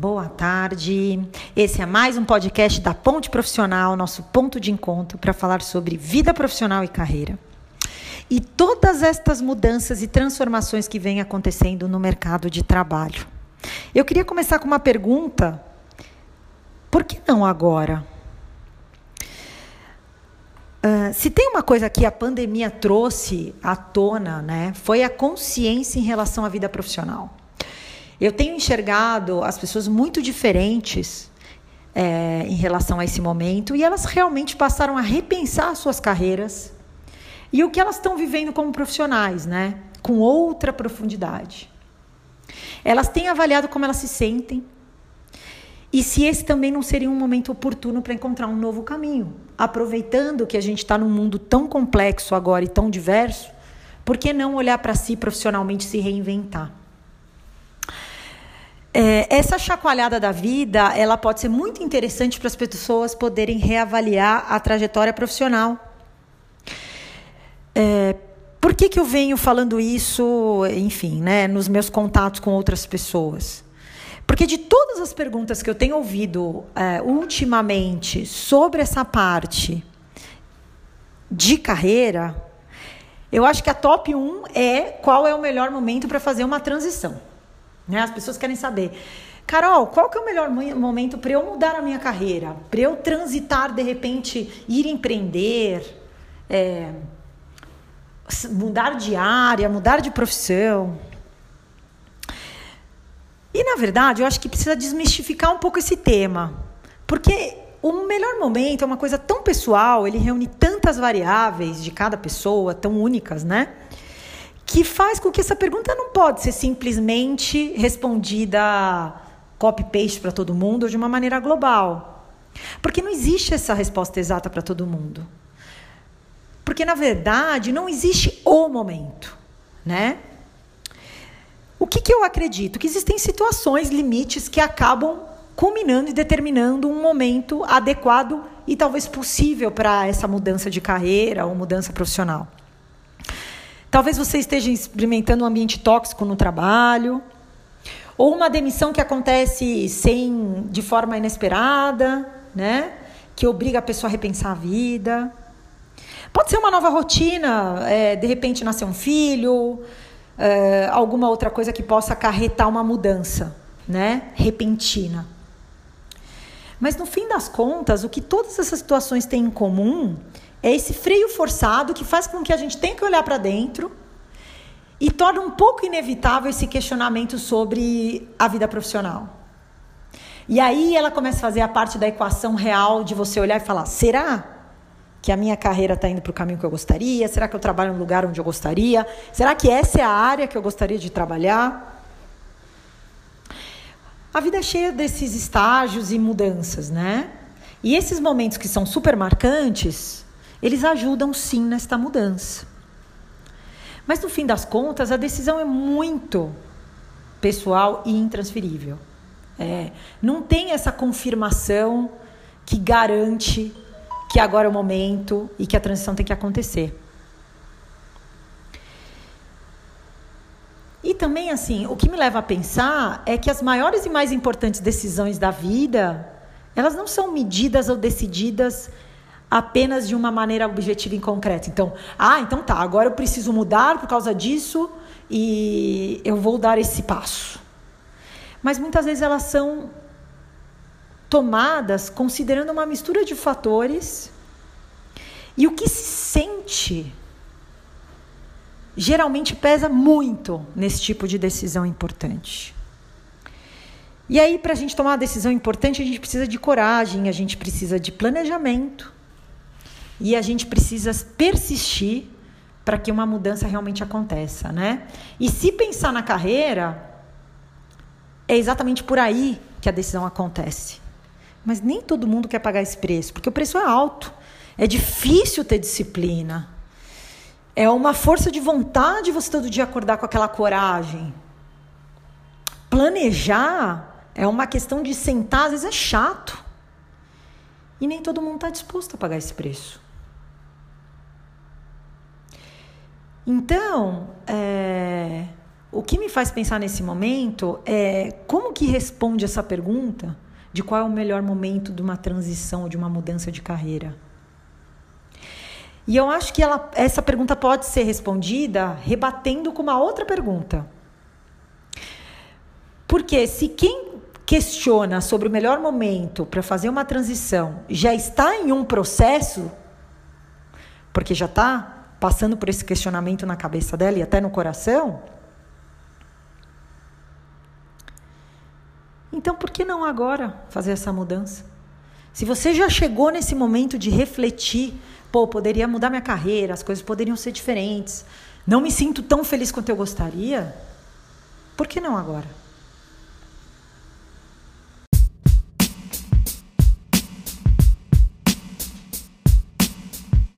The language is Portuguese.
Boa tarde. Esse é mais um podcast da Ponte Profissional, nosso ponto de encontro para falar sobre vida profissional e carreira. E todas estas mudanças e transformações que vêm acontecendo no mercado de trabalho. Eu queria começar com uma pergunta: por que não agora? Uh, se tem uma coisa que a pandemia trouxe à tona, né, foi a consciência em relação à vida profissional. Eu tenho enxergado as pessoas muito diferentes é, em relação a esse momento e elas realmente passaram a repensar suas carreiras e o que elas estão vivendo como profissionais, né? Com outra profundidade. Elas têm avaliado como elas se sentem e se esse também não seria um momento oportuno para encontrar um novo caminho, aproveitando que a gente está num mundo tão complexo agora e tão diverso, por que não olhar para si profissionalmente se reinventar? É, essa chacoalhada da vida, ela pode ser muito interessante para as pessoas poderem reavaliar a trajetória profissional. É, por que, que eu venho falando isso, enfim, né, nos meus contatos com outras pessoas? Porque de todas as perguntas que eu tenho ouvido é, ultimamente sobre essa parte de carreira, eu acho que a top 1 é qual é o melhor momento para fazer uma transição. Né? As pessoas querem saber. Carol, qual que é o melhor momento para eu mudar a minha carreira? Para eu transitar, de repente, ir empreender, é, mudar de área, mudar de profissão? E, na verdade, eu acho que precisa desmistificar um pouco esse tema. Porque o melhor momento é uma coisa tão pessoal, ele reúne tantas variáveis de cada pessoa, tão únicas, né? Que faz com que essa pergunta não pode ser simplesmente respondida copy-paste para todo mundo ou de uma maneira global. Porque não existe essa resposta exata para todo mundo. Porque, na verdade, não existe o momento, né? O que, que eu acredito? Que existem situações, limites que acabam culminando e determinando um momento adequado e talvez possível para essa mudança de carreira ou mudança profissional. Talvez você esteja experimentando um ambiente tóxico no trabalho, ou uma demissão que acontece sem, de forma inesperada, né? Que obriga a pessoa a repensar a vida. Pode ser uma nova rotina, é, de repente nascer um filho, é, alguma outra coisa que possa acarretar uma mudança, né? Repentina. Mas no fim das contas, o que todas essas situações têm em comum é esse freio forçado que faz com que a gente tenha que olhar para dentro e torna um pouco inevitável esse questionamento sobre a vida profissional. E aí ela começa a fazer a parte da equação real de você olhar e falar: será que a minha carreira está indo para o caminho que eu gostaria? Será que eu trabalho no lugar onde eu gostaria? Será que essa é a área que eu gostaria de trabalhar? A vida é cheia desses estágios e mudanças, né? E esses momentos que são super marcantes, eles ajudam sim nesta mudança. Mas no fim das contas, a decisão é muito pessoal e intransferível. É, não tem essa confirmação que garante que agora é o momento e que a transição tem que acontecer. Também, assim, o que me leva a pensar é que as maiores e mais importantes decisões da vida, elas não são medidas ou decididas apenas de uma maneira objetiva e concreta. Então, ah, então tá, agora eu preciso mudar por causa disso e eu vou dar esse passo. Mas muitas vezes elas são tomadas considerando uma mistura de fatores e o que se sente geralmente pesa muito nesse tipo de decisão importante. E aí, para a gente tomar uma decisão importante, a gente precisa de coragem, a gente precisa de planejamento, e a gente precisa persistir para que uma mudança realmente aconteça, né? E se pensar na carreira, é exatamente por aí que a decisão acontece. Mas nem todo mundo quer pagar esse preço, porque o preço é alto. É difícil ter disciplina. É uma força de vontade você todo dia acordar com aquela coragem. Planejar é uma questão de sentar, às vezes é chato. E nem todo mundo está disposto a pagar esse preço. Então, é, o que me faz pensar nesse momento é como que responde essa pergunta de qual é o melhor momento de uma transição, de uma mudança de carreira. E eu acho que ela, essa pergunta pode ser respondida rebatendo com uma outra pergunta. Porque se quem questiona sobre o melhor momento para fazer uma transição já está em um processo, porque já está passando por esse questionamento na cabeça dela e até no coração, então por que não agora fazer essa mudança? Se você já chegou nesse momento de refletir, pô, poderia mudar minha carreira, as coisas poderiam ser diferentes, não me sinto tão feliz quanto eu gostaria, por que não agora?